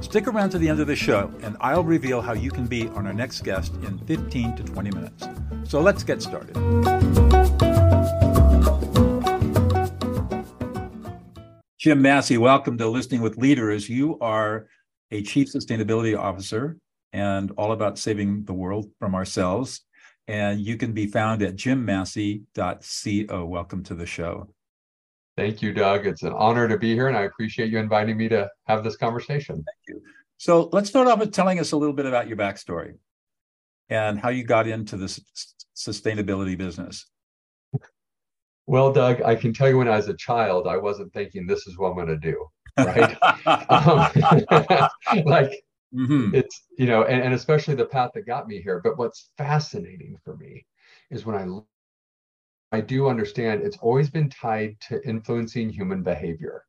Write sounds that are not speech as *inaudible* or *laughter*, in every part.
Stick around to the end of the show, and I'll reveal how you can be on our next guest in 15 to 20 minutes. So let's get started. Jim Massey, welcome to Listening with Leaders. You are a chief sustainability officer and all about saving the world from ourselves. And you can be found at jimmassey.co. Welcome to the show. Thank you, Doug. It's an honor to be here, and I appreciate you inviting me to have this conversation. Thank you. So let's start off with telling us a little bit about your backstory and how you got into this sustainability business. Well, Doug, I can tell you when I was a child, I wasn't thinking this is what I'm going to do, right? *laughs* um, *laughs* like mm-hmm. it's you know, and, and especially the path that got me here. But what's fascinating for me is when I I do understand it's always been tied to influencing human behavior.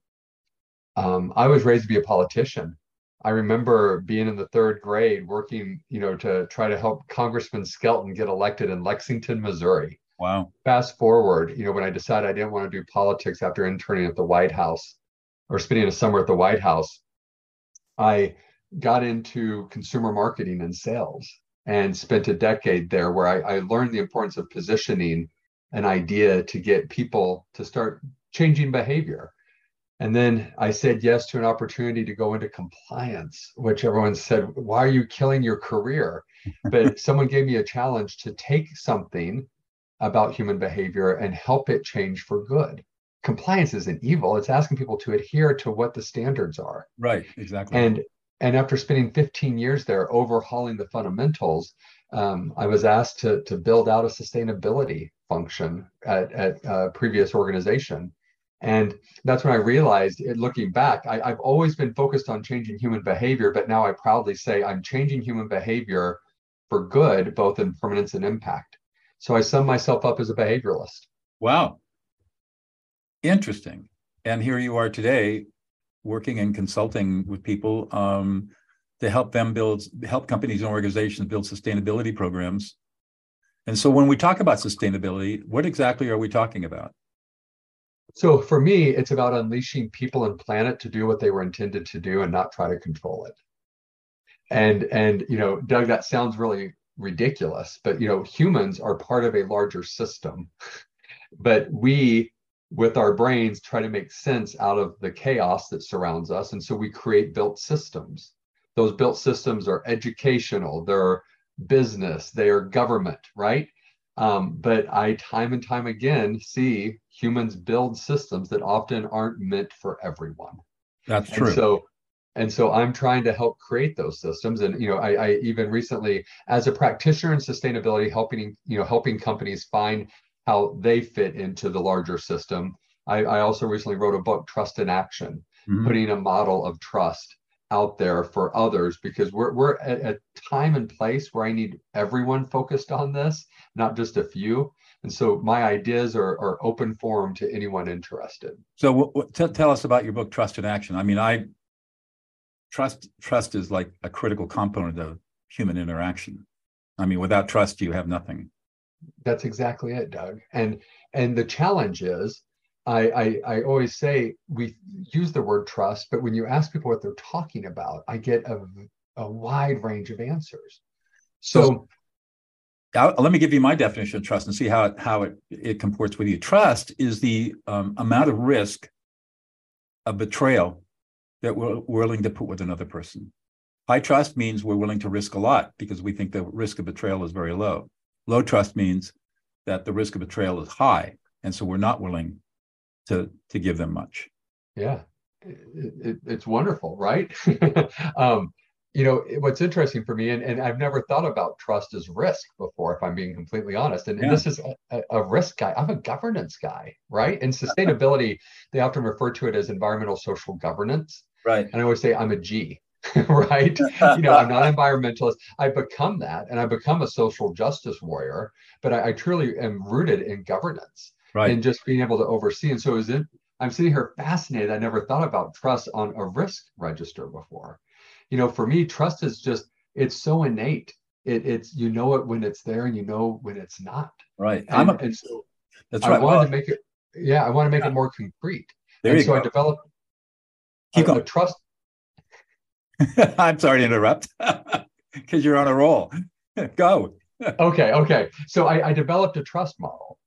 Um, I was raised to be a politician. I remember being in the third grade working, you know, to try to help Congressman Skelton get elected in Lexington, Missouri. Wow. Fast forward, you know, when I decided I didn't want to do politics after interning at the White House or spending a summer at the White House, I got into consumer marketing and sales and spent a decade there where I, I learned the importance of positioning an idea to get people to start changing behavior. And then I said yes to an opportunity to go into compliance, which everyone said, Why are you killing your career? But *laughs* someone gave me a challenge to take something about human behavior and help it change for good. Compliance isn't evil. It's asking people to adhere to what the standards are. Right, exactly. And and after spending 15 years there overhauling the fundamentals, um, I was asked to, to build out a sustainability function at, at a previous organization. And that's when I realized, it, looking back, I, I've always been focused on changing human behavior, but now I proudly say I'm changing human behavior for good, both in permanence and impact. So I sum myself up as a behavioralist. Wow. Interesting. And here you are today working and consulting with people um, to help them build, help companies and organizations build sustainability programs. And so when we talk about sustainability, what exactly are we talking about? So for me, it's about unleashing people and planet to do what they were intended to do and not try to control it. And and you know, Doug, that sounds really ridiculous but you know humans are part of a larger system but we with our brains try to make sense out of the chaos that surrounds us and so we create built systems those built systems are educational they're business they are government right? Um, but i time and time again see humans build systems that often aren't meant for everyone. That's true. and so and so i'm trying to help create those systems. And you know I, I, even recently as a practitioner in sustainability helping you know helping companies find how they fit into the larger system i, I also recently wrote a book trust in action mm-hmm. putting a model of trust out there for others because we're, we're at a time and place where i need everyone focused on this not just a few. And so my ideas are, are open forum to anyone interested. So w- w- t- tell us about your book trust in action. I mean i trust trust is like a critical component of human interaction. I mean without trust you have nothing. That's exactly it doug. And and the challenge is I, I, I always say we use the word trust, but when you ask people what they're talking about, I get a, a wide range of answers. So, so let me give you my definition of trust and see how it, how it, it comports with you. Trust is the um, amount of risk of betrayal that we're willing to put with another person. High trust means we're willing to risk a lot because we think the risk of betrayal is very low. Low trust means that the risk of betrayal is high, and so we're not willing to to give them much. Yeah, it, it, it's wonderful, right? *laughs* um, you know what's interesting for me, and, and I've never thought about trust as risk before, if I'm being completely honest. And, yeah. and this is a, a, risk guy. I'm a governance guy, right? And sustainability, *laughs* they often refer to it as environmental social governance. Right. And I always say I'm a G. *laughs* right? you know, I'm not an environmentalist. I become that and I become a social justice warrior, but I, I truly am rooted in governance right. and just being able to oversee. And so is it I'm sitting here fascinated. I never thought about trust on a risk register before. You know, for me, trust is just it's so innate. It, it's you know it when it's there and you know when it's not. Right. And, a, and so that's I right. wanted Well, to make it yeah, I want to make it more concrete. there and you so I developed Keep a, a going. trust *laughs* I'm sorry to interrupt *laughs* because you're on a roll. *laughs* go. okay okay so I, I developed a trust model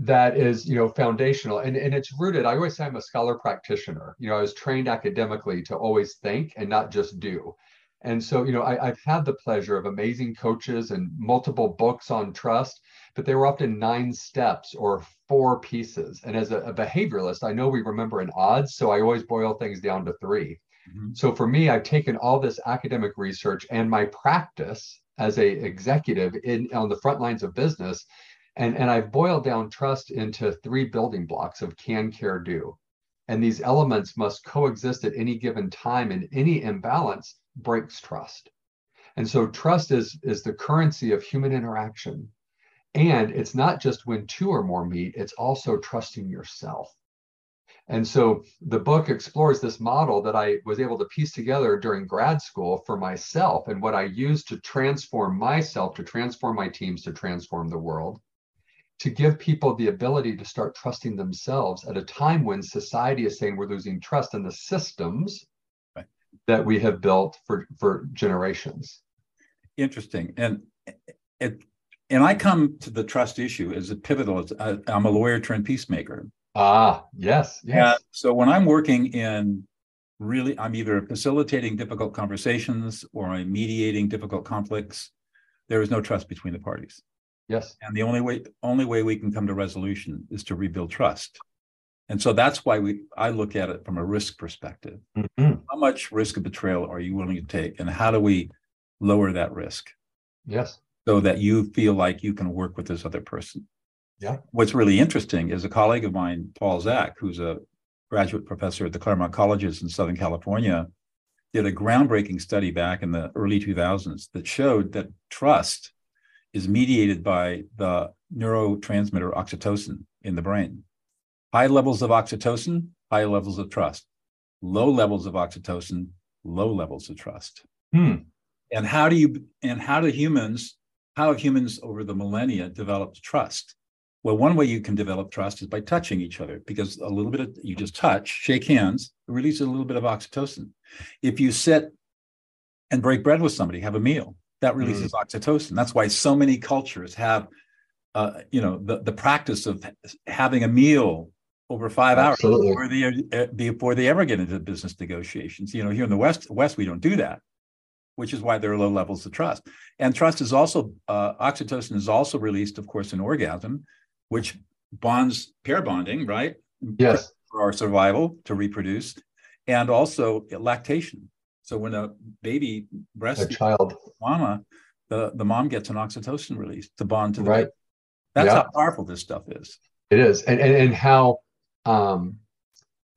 that is you know foundational. And, and it's rooted i always say i'm a scholar practitioner. You know i was trained academically to always think and not just do. And so you know I, i've had the pleasure of amazing coaches and multiple books on trust but they were often nine steps or four pieces. And as a, a behavioralist i know we remember in odds so i always boil things down to three. Mhm. so for me, I've taken all this academic research and my practice as a executive in on the front lines of business, and, and I've boiled down trust into three building blocks of can, care, do. And these elements must coexist at any given time, and any imbalance breaks trust. And so trust is, is the currency of human interaction. And it's not just when two or more meet, it's also trusting yourself. And so the book explores this model that I was able to piece together during grad school for myself and what I used to transform myself, to transform my teams, to transform the world, to give people the ability to start trusting themselves at a time when society is saying we're losing trust in the systems Right. that we have built for, for generations. Interesting. And it, and I come to the trust issue as a pivotal. as I- I'm a lawyer turned peacemaker. Ah, yes, yes. Yeah. So when I'm working in really, I'm either facilitating difficult conversations or I'm mediating difficult conflicts. There is no trust between the parties. Yes. And the only way, only way we can come to resolution is to rebuild trust. And so that's why we, I look at it from a risk perspective. Mhm. How much risk of betrayal are you willing to take? And how do we lower that risk Yes. so that you feel like you can work with this other person? Yeah. What's really interesting is a colleague of mine, Paul Zak, who's a graduate professor at the Claremont Colleges in Southern California, did a groundbreaking study back in the early 2000s that showed that trust is mediated by the neurotransmitter oxytocin in the brain. High levels of oxytocin, high levels of trust. Low levels of oxytocin, low levels of trust. Hmm. And how do you and how do humans, how have humans over the millennia developed trust? Well, one way you can develop trust is by touching each other because a little bit of you just touch, shake hands, it releases a little bit of oxytocin. If you sit and break bread with somebody, have a meal, that releases oxytocin. That's why so many cultures have, uh, you know, the, the practice of having a meal over five Absolutely. hours before they, uh, before they ever get into business negotiations. You know, here in the West, West we don't do that, which is why there are low levels of trust. And trust is also uh, oxytocin is also released, of course, in orgasm, which bonds pair bonding, right? Yes. for our survival to reproduce, and also lactation. So when a baby breastfeeds A child. mama, the, the mom gets an oxytocin release to bond to the Right. baby. That's Yeah. how powerful this stuff is. It is, and and, and how um,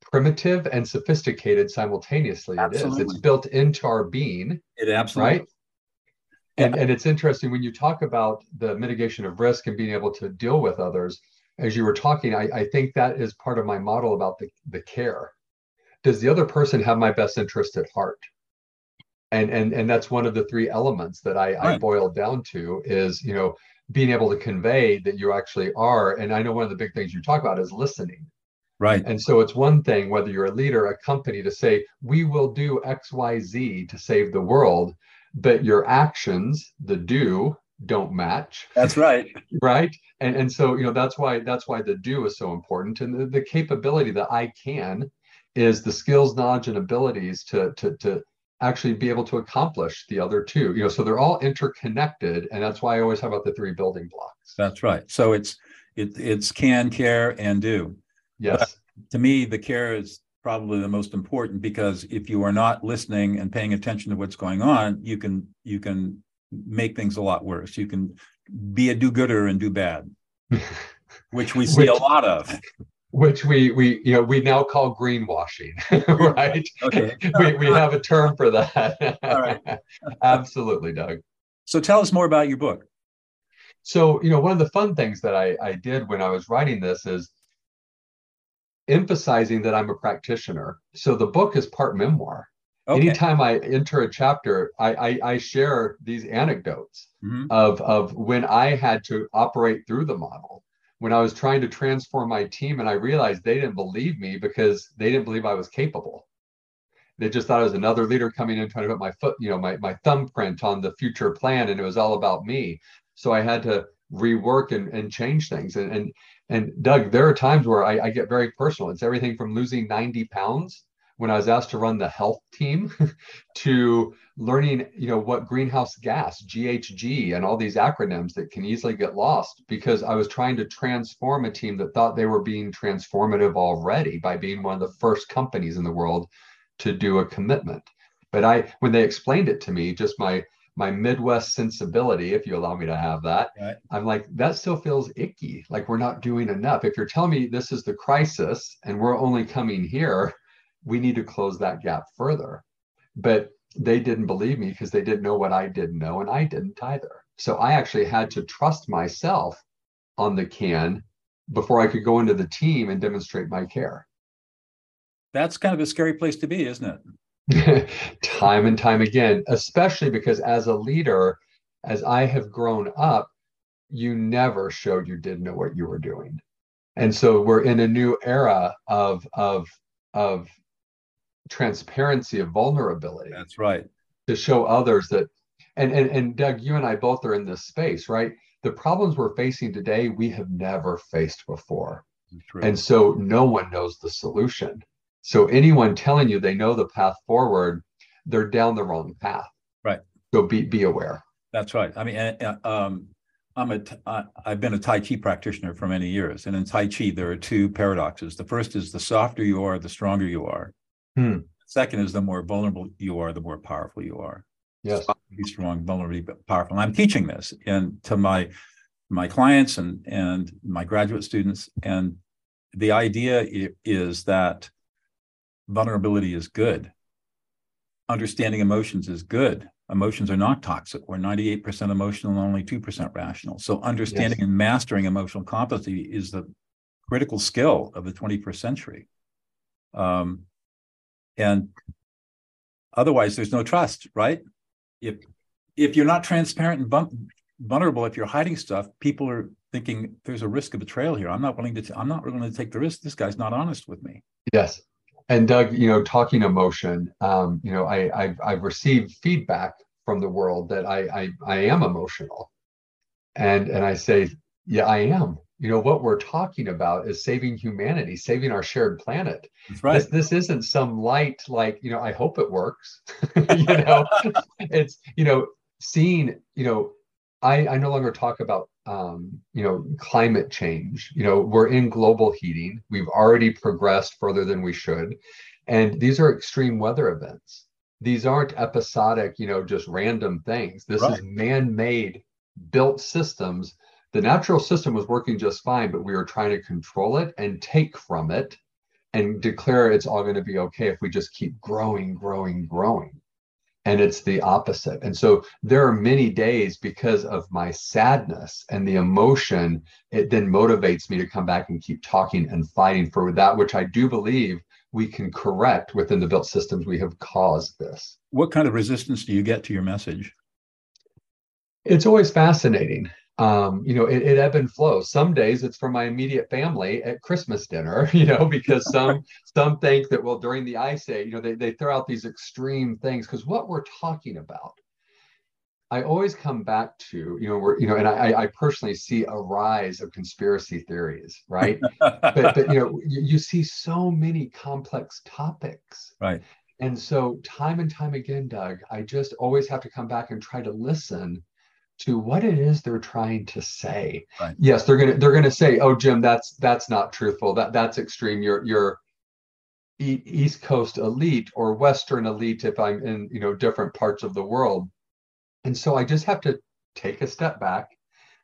primitive and sophisticated simultaneously it is. It's built into our being, It absolutely right? And and it's interesting when you talk about the mitigation of risk and being able to deal with others. As you were talking, I, I think that is part of my model about the, the care. Does the other person have my best interest at heart? And and and that's one of the three elements that I, I Right. boiled down to is you know being able to convey that you actually are. And I know one of the big things you talk about is listening. right. And so it's one thing whether you're a leader, a company to say, we will do XYZ to save the world, but your actions, the do, don't match. That's right. *laughs* Right. And and so, you know, that's why that's why the do is so important. And the, the capability that I can is the skills, knowledge, and abilities to to to actually be able to accomplish the other two. You know, so they're all interconnected. And that's why I always talk about the three building blocks. That's right. So it's it, it's can, care, and do. Yes. To me, the care is probably the most important because if you are not listening and paying attention to what's going on, you can you can make things a lot worse. You can be a do-gooder and do bad, *laughs* which we see a lot of. Which we we you know we now call greenwashing *laughs* right? Okay. We, we have a term for that. All right. *laughs* Absolutely doug. So tell us more about your book. So you know one of the fun things that i i did when i was writing this is emphasizing that i'm a practitioner. So the book is part memoir. Okay. anytime i enter a chapter i i, I share these anecdotes mm-hmm. of of when i had to operate through the model when I was trying to transform my team and I realized they didn't believe me because they didn't believe I was capable. They just thought I was another leader coming in trying to put my foot, you know, my, my thumbprint on the future plan and it was all about me. So I had to rework and, and change things. And, and and Doug, there are times where I, I get very personal. It's everything from losing 90 pounds when I was asked to run the health team *laughs* to learning, you know, what greenhouse gas, GHG, and all these acronyms that can easily get lost because I was trying to transform a team that thought they were being transformative already by being one of the first companies in the world to do a commitment. But I, when they explained it to me, just my my Midwest sensibility, if you allow me to have that, right. I'm like, that still feels icky. Like we're not doing enough. If you're telling me this is the crisis and we're only coming here, we need to close that gap further. But they didn't believe me because they didn't know what I didn't know, and I didn't either. So I actually had to trust myself on the can before I could go into the team and demonstrate my care. That's kind of a scary place to be, isn't it? *laughs* time and time again, especially because as a leader, as I have grown up, you never showed you didn't know what you were doing. And so we're in a new era of of of transparency of vulnerability. That's right. To show others that, and, and, and Doug, you and I both are in this space, right? The problems we're facing today, we have never faced before. And so no one knows the solution. So anyone telling you they know the path forward, they're down the wrong path. Right. So be be aware. That's right. I mean, um, I'm a I've been a Tai Chi practitioner for many years, and in Tai Chi there are two paradoxes. The first is the softer you are, the stronger you are, Hmm. Second is the more vulnerable you are, the more powerful you are. Yes. Be strong, vulnerable, but powerful. And I'm teaching this and to my my clients and and my graduate students. And the idea is that vulnerability is good. Understanding emotions is good. Emotions are not toxic. We're 98% emotional and only 2% rational. So understanding yes. and mastering emotional competency is the critical skill of the 21st century. Um, and otherwise there's no trust right? If if you're not transparent and vulnerable if you're hiding stuff people are thinking there's a risk of betrayal here. I'm not willing to i'm not willing to take the risk. This guy's not honest with me. Yes. And doug you know talking emotion um, you know I, I've, I've received feedback from the world that I, I i am emotional. And and i say yeah i am you know what we're talking about is saving humanity saving our shared planet. That's right. This, this isn't some light like you know i hope it works. *laughs* You know *laughs* it's you know seeing you know i i no longer talk about um you know climate change. You know we're in global heating. We've already progressed further than we should. And these are extreme weather events. These aren't episodic you know just random things. This right. is man-made built systems the natural system was working just fine, but we were trying to control it and take from it and declare it's all going to be okay if we just keep growing, growing, growing. And it's the opposite. And so there are many days because of my sadness and the emotion, it then motivates me to come back and keep talking and fighting for that, which I do believe we can correct within the built systems we have caused this. What kind of resistance do you get to your message? It's always fascinating um, you know, it, it ebb and flows. Some days it's for my immediate family at Christmas dinner, *laughs* you know, because some some think that well during the ice age, you know, they, they throw out these extreme things because what we're talking about, I always come back to, you know, we're, you know, and I, I personally see a rise of conspiracy theories, right? *laughs* but, but you know, you, you see so many complex topics, right? And so time and time again, Doug, I just always have to come back and try to listen to what it is they're trying to say. Right. Yes, they're gonna they're gonna say, "Oh, Jim, that's that's not truthful. That that's extreme. You're you're East Coast elite or Western elite if I'm in you know different parts of the world." And so I just have to take a step back,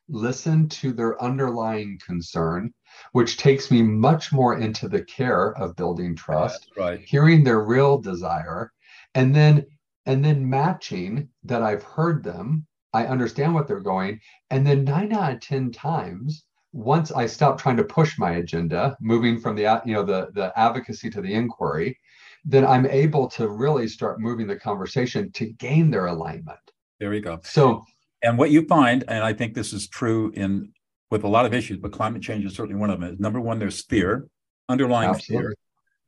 listen to their underlying concern, which takes me much more into the care of building trust, right. hearing their real desire, and then and then matching that I've heard them, I understand what they're going, and then nine out of ten times, once I stop trying to push my agenda, moving from the you know the the advocacy to the inquiry, then I'm able to really start moving the conversation to gain their alignment. There we go. So, and what you find, and I think this is true in with a lot of issues, but climate change is certainly one of them. Is number one, there's fear, underlying absolutely. fear.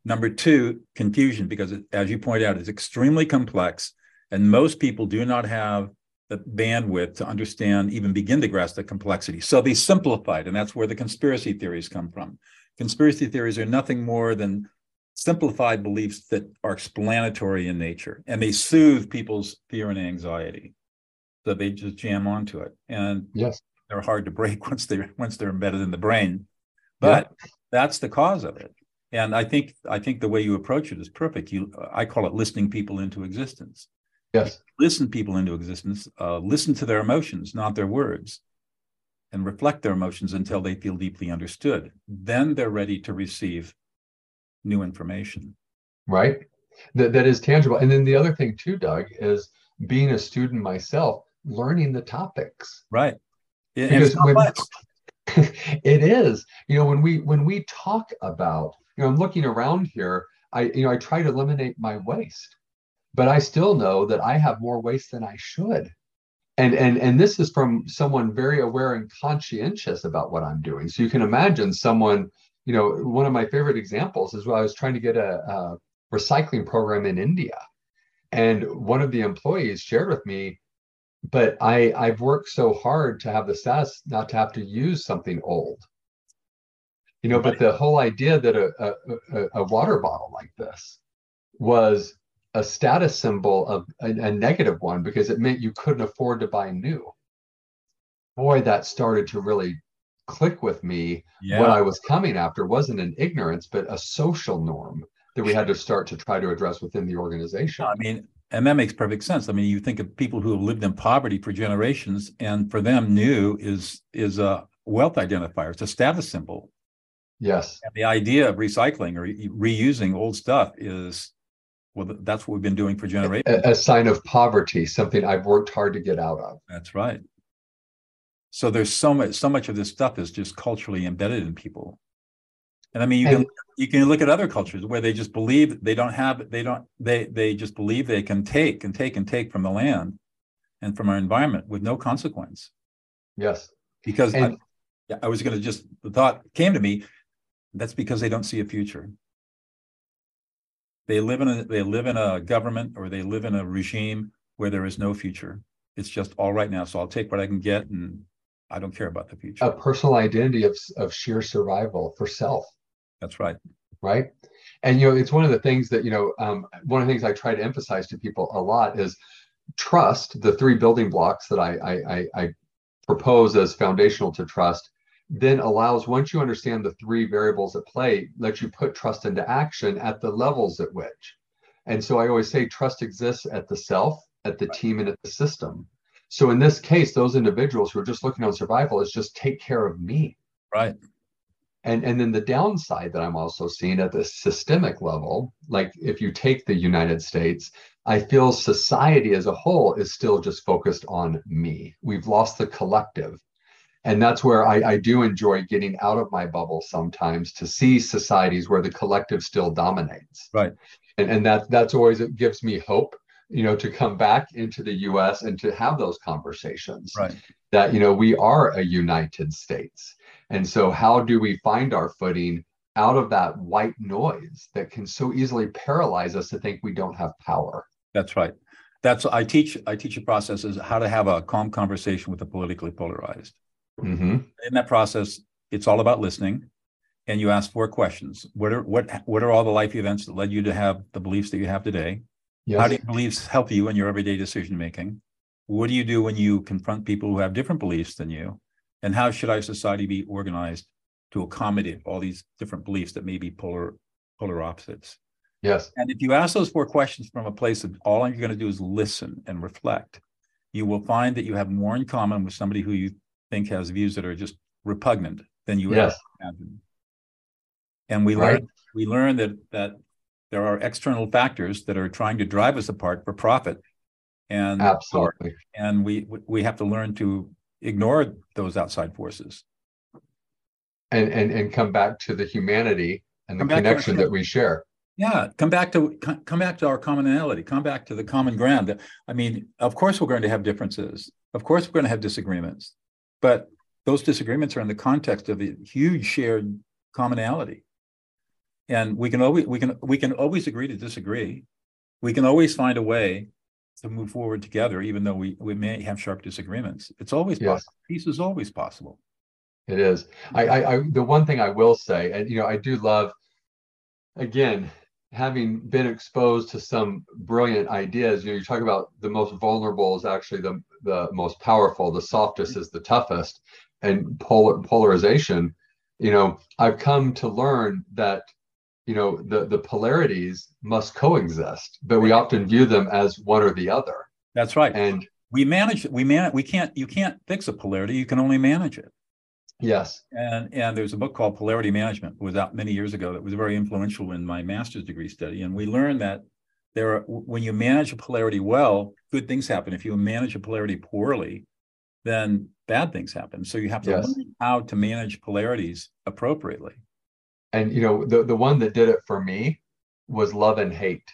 Number two, confusion, because it, as you point out, it's extremely complex, and most people do not have the bandwidth to understand, even begin to grasp the complexity. So they simplified, and that's where the conspiracy theories come from. Conspiracy theories are nothing more than simplified beliefs that are explanatory in nature, and they soothe people's fear and anxiety. So they just jam onto it, and yes, they're hard to break *laughs* once they're once they're embedded in the brain. But yeah. that's the cause of it. And I think I think the way you approach it is perfect. You, I call it listening people into existence. Yes, listen people into existence. Uh, listen to their emotions, not their words, and reflect their emotions until they feel deeply understood. Then they're ready to receive new information. Right. That that is tangible. And then the other thing too, Doug, is being a student myself, learning the topics. Right. It, because when, *laughs* it is. You know, when we when we talk about, you know, I'm looking around here, I you know, I try to eliminate my waste, but I still know that I have more waste than I should. And and and this is from someone very aware and conscientious about what I'm doing. So you can imagine someone you know, one of my favorite examples is when I was trying to get a, a recycling program in India. And one of the employees shared with me, but I, I've worked so hard to have the status not to have to use something old. You know, but the whole idea that a, a, a water bottle like this was a status symbol of a, a, negative one because it meant you couldn't afford to buy new. Boy, that started to really click with me yeah. what I was coming after wasn't an ignorance, but a social norm that we had to start to try to address within the organization. I mean, and that makes perfect sense. I mean, you think of people who have lived in poverty for generations, and for them, new is is a wealth identifier. It's a status symbol. Yes. And the idea of recycling or reusing old stuff is, well, that's what we've been doing for generations. A, a sign of poverty, something I've worked hard to get out of. That's right. So there's so much so much of this stuff is just culturally embedded in people. And I mean, you and, can you can look at other cultures where they just believe they don't have they don't they they just believe they can take and take and take from the land and from our environment with no consequence. Yes, because and, I, I was going to just the thought came to me. That's because they don't see a future. They live in a they live in a government or they live in a regime where there is no future. It's just all right now. So I'll take what I can get and I don't care about the future. A personal identity of, of sheer survival for self. That's right. Right. And, you know, it's one of the things that, you know, um, one of the things I try to emphasize to people a lot is trust, the three building blocks that I, I, I, I propose as foundational to trust, then allows, once you understand the three variables at play, let you put trust into action at the levels at which. And so I always say trust exists at the self, at the team, and at the system. So in this case, those individuals who are just looking on survival is just take care of me. Right. And and then the downside that I'm also seeing at the systemic level, like if you take the United States, I feel society as a whole is still just focused on me. We've lost the collective. And that's where I, I do enjoy getting out of my bubble sometimes to see societies where the collective still dominates. Right. And and that that's always it gives me hope you know to come back into the us and to have those conversations right. that you know we are a united states. And so how do we find our footing out of that white noise that can so easily paralyze us to think we don't have power? That's right. That's i teach i teach a process is how to have a calm conversation with the politically polarized mm-hmm. in that process it's all about listening and you ask four questions what are what what are all the life events that led you to have the beliefs that you have today Yes. How do your beliefs help you in your everyday decision making? What do you do when you confront people who have different beliefs than you? And how should our society be organized to accommodate all these different beliefs that may be polar polar opposites? Yes. And if you ask those four questions from a place of all you're going to do is listen and reflect, you will find that you have more in common with somebody who you think has views that are just repugnant than you yes. ever imagine. And we Right. learn we learn that that there are external factors that are trying to drive us apart for profit. And Absolutely. and we we have to learn to ignore those outside forces. And and and come back to the humanity and the Come connection that we share. Yeah, come back to come back to our commonality. Come back to the common ground. I mean, of course we're going to have differences. Of course we're going to have disagreements, but those disagreements are in the context of a huge shared commonality. And we can always we can we can always agree to disagree. We can always find a way to move forward together, even though we we may have sharp disagreements. It's always Yes. possible. Peace is always possible. It is. I, I, I, the one thing I will say, and you know, I do love, again, having been exposed to some brilliant ideas. You know, you talk about the most vulnerable is actually the the most powerful. The softest is the toughest, and polar polarization. You know, I've come to learn that, you know, the the polarities must coexist, but we often view them as one or the other. That's right. And we manage we man we can't you can't fix a polarity, you can only manage it. Yes, And and there's a book called Polarity Management was out many years ago that was very influential in my master's degree study. And we learned that there are when you manage a polarity well, good things happen. If you manage a polarity poorly, then bad things happen. So you have to Yes. learn how to manage polarities appropriately. and you know, the the one that did it for me was love and hate.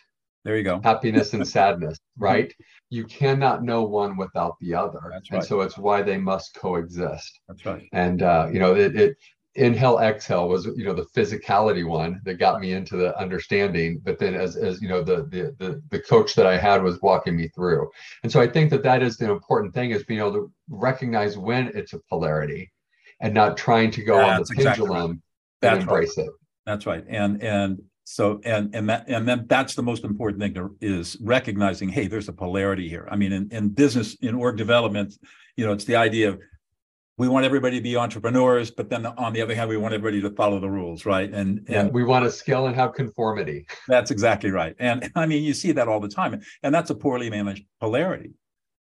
There you go. happiness and sadness, *laughs* right? You cannot know one without the other. That's And so it's why they must coexist. That's right. And uh, you know, it, it inhale, exhale was, you know, the physicality one that got me into the understanding. But then as as you know, the the the, the coach that I had was walking me through. And so I think that that is the important thing is being able to recognize when it's a polarity and not trying to go on That's the exactly pendulum and That's right. embrace it. That's right. And and so and and that and then that's the most important thing to, is recognizing, hey, there's a polarity here. I mean, in, in business, in org development, you know, it's the idea of we want everybody to be entrepreneurs, but then on the other hand, we want everybody to follow the rules, right? And And and we want to scale and have conformity. *laughs* that's exactly right. And I mean, you see that all the time, and that's a poorly managed polarity.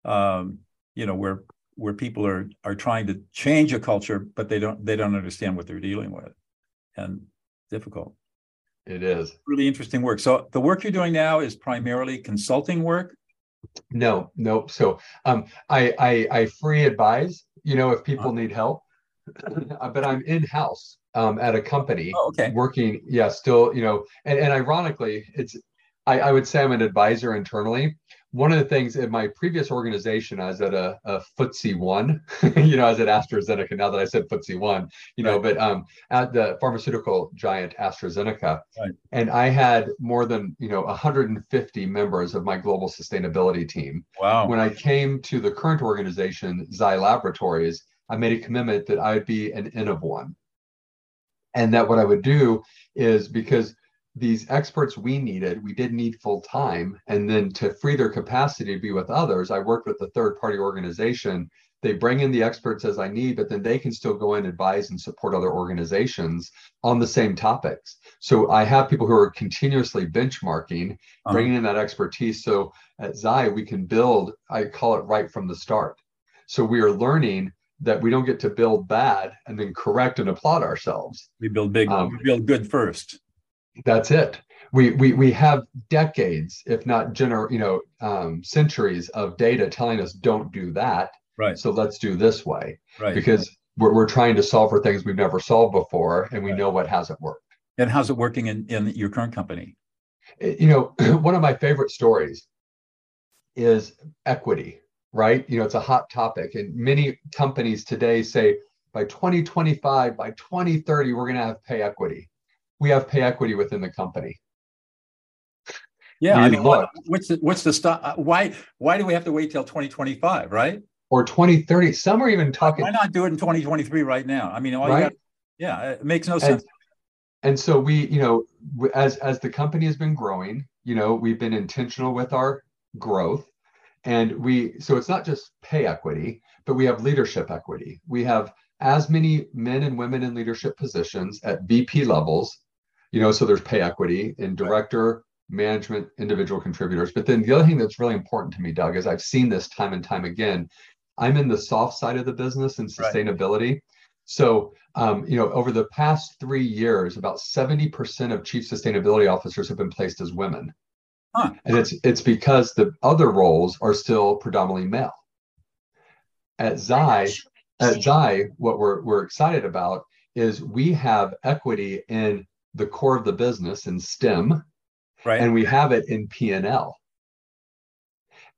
Um, you know, where where people are are trying to change a culture, but they don't they don't understand what they're dealing with, and difficult. It is. really interesting work. So the work you're doing now is primarily consulting work. No, no. So um, I, I I free advise. You know, if people need help, Uh, but I'm in house um, at a company Oh, okay. working. Yeah, still. You know, and and ironically, it's I, I would say I'm an advisor internally. One of the things in my previous organization, I was at a, a FTSE one. *laughs* you know, I was at AstraZeneca. Now that I said FTSE one, you know, Right. but um, at the pharmaceutical giant AstraZeneca, Right. and I had more than you know 150 members of my global sustainability team Wow. when I came to the current organization, Zai Laboratories, I made a commitment that I would be an N of one. And that what I would do is because these experts we needed, we did need full time. And then to free their capacity to be with others, I worked with a third party organization. They bring in the experts as I need, but then they can still go and advise and support other organizations on the same topics. So I have people who are continuously benchmarking, Uh-huh. bringing in that expertise. So at Zai, we can build, I call it right from the start. So we are learning that we don't get to build bad and then correct and applaud ourselves. we build big. um, we build good first. That's it. We we we have decades, if not gener, you know, um, centuries of data telling us don't do that. Right. So let's do this way Right. because we're we're trying to solve for things we've never solved before, and we Right. know what hasn't worked. and how's it working in in your current company? Eh, you know, *clears throat* one of my favorite stories is equity, right? You know, it's a hot topic, and many companies today say by 2025, by 2030, we're going to have pay equity. We have pay equity within the company. Yeah. We I mean, look. what's the what's the stop? Uh, why why do we have to wait till 2025? Right. Or 2030, some are even talking Why not do it in 2023 right now? I mean, all you Right. got, yeah, it makes no and, sense. and so we you know as as the company has been growing you know we've been intentional with our growth and we so it's not just pay equity but we have leadership equity we have as many men and women in leadership positions at vp levels you know so there's pay equity in director management individual contributors but then the other thing that's really important to me doug is i've seen this time and time again I'm in the soft side of the business and Right. sustainability. So, um, you know, over the past three years, about 70% of chief sustainability officers have been placed as women. Huh. And it's it's because the other roles are still predominantly male. At Zai, at Zai, what we're we're excited about is we have equity in the core of the business in STEM, Right. and we have it in P&L.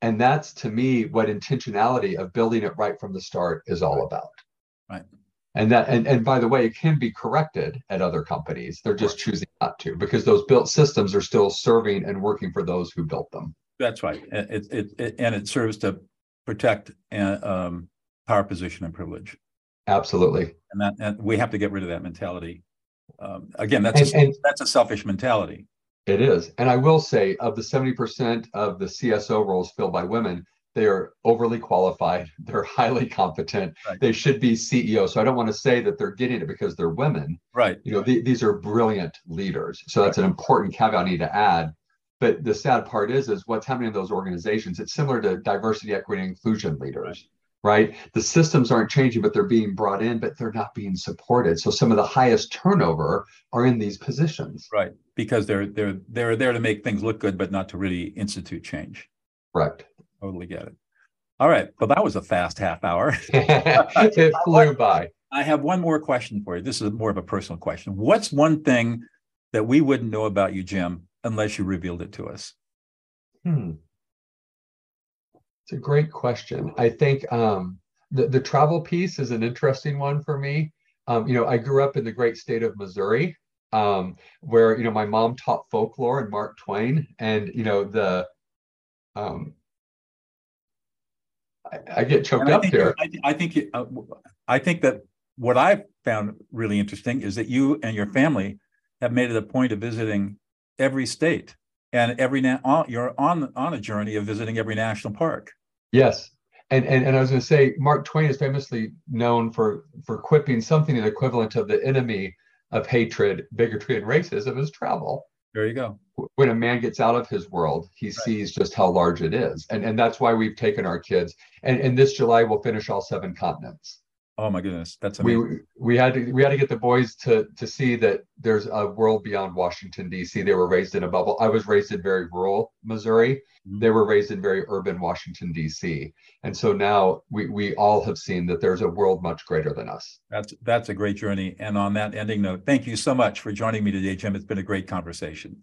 And that's to me what intentionality of building it right from the start is all about. Right. And that and, and by the way, it can be corrected at other companies. They're just choosing not to because those built systems are still serving and working for those who built them. That's right. And It, it, it, and it serves to protect uh, um, power position and privilege. Absolutely. And that, and we have to get rid of that mentality. Um, again, that's, a, And- and- that's a selfish mentality. It is. And I will say of the 70% of the CSO roles filled by women, they are overly qualified. *laughs* They're highly competent. Right. They should be CEO. So I don't want to say that they're getting it because they're women. Right. You know, the- these are brilliant leaders. So that's an important caveat I need to add. But the sad part is, is what's happening in those organizations. It's similar to diversity, equity, inclusion leaders, right? The systems aren't changing, but they're being brought in, but they're not being supported. So some of the highest turnover are in these positions. Right. Because they're, they're, they're there to make things look good, but not to really institute change. Correct. Totally get it. All right. Well, that was a fast half hour. *laughs* *laughs* it flew by. I have one more question for you. This is more of a personal question. What's one thing that we wouldn't know about you, Jim, unless you revealed it to us? Hmm. It's a great question. I think um, the the travel piece is an interesting one for me. Um, you know, I grew up in the great state of Missouri, um, where you know my mom taught folklore and Mark Twain, and you know the um, I, I get choked I up think, here. I, I think, you- uh, I think that what I've found really interesting is that you and your family have made it a point of visiting every state and every na- you're on on a journey of visiting every national park. Yes. And, and and I was going to say, Mark Twain is famously known for for quipping something the equivalent of the enemy of hatred, bigotry, and racism is travel. There you go. When a man gets out of his world, he sees just how large it is, and and that's why we've taken our kids. And and this July we'll finish all seven continents. Oh my goodness, that's amazing. we we had to we had to get the boys to to see that there's a world beyond Washington D.C. They were raised in a bubble. I was raised in very rural Missouri. Mhm. They were raised in very urban Washington D.C. And so now we we all have seen that there's a world much greater than us. That's that's a great journey. And on that ending note, thank you so much for joining me today, Jim. It's been a great conversation.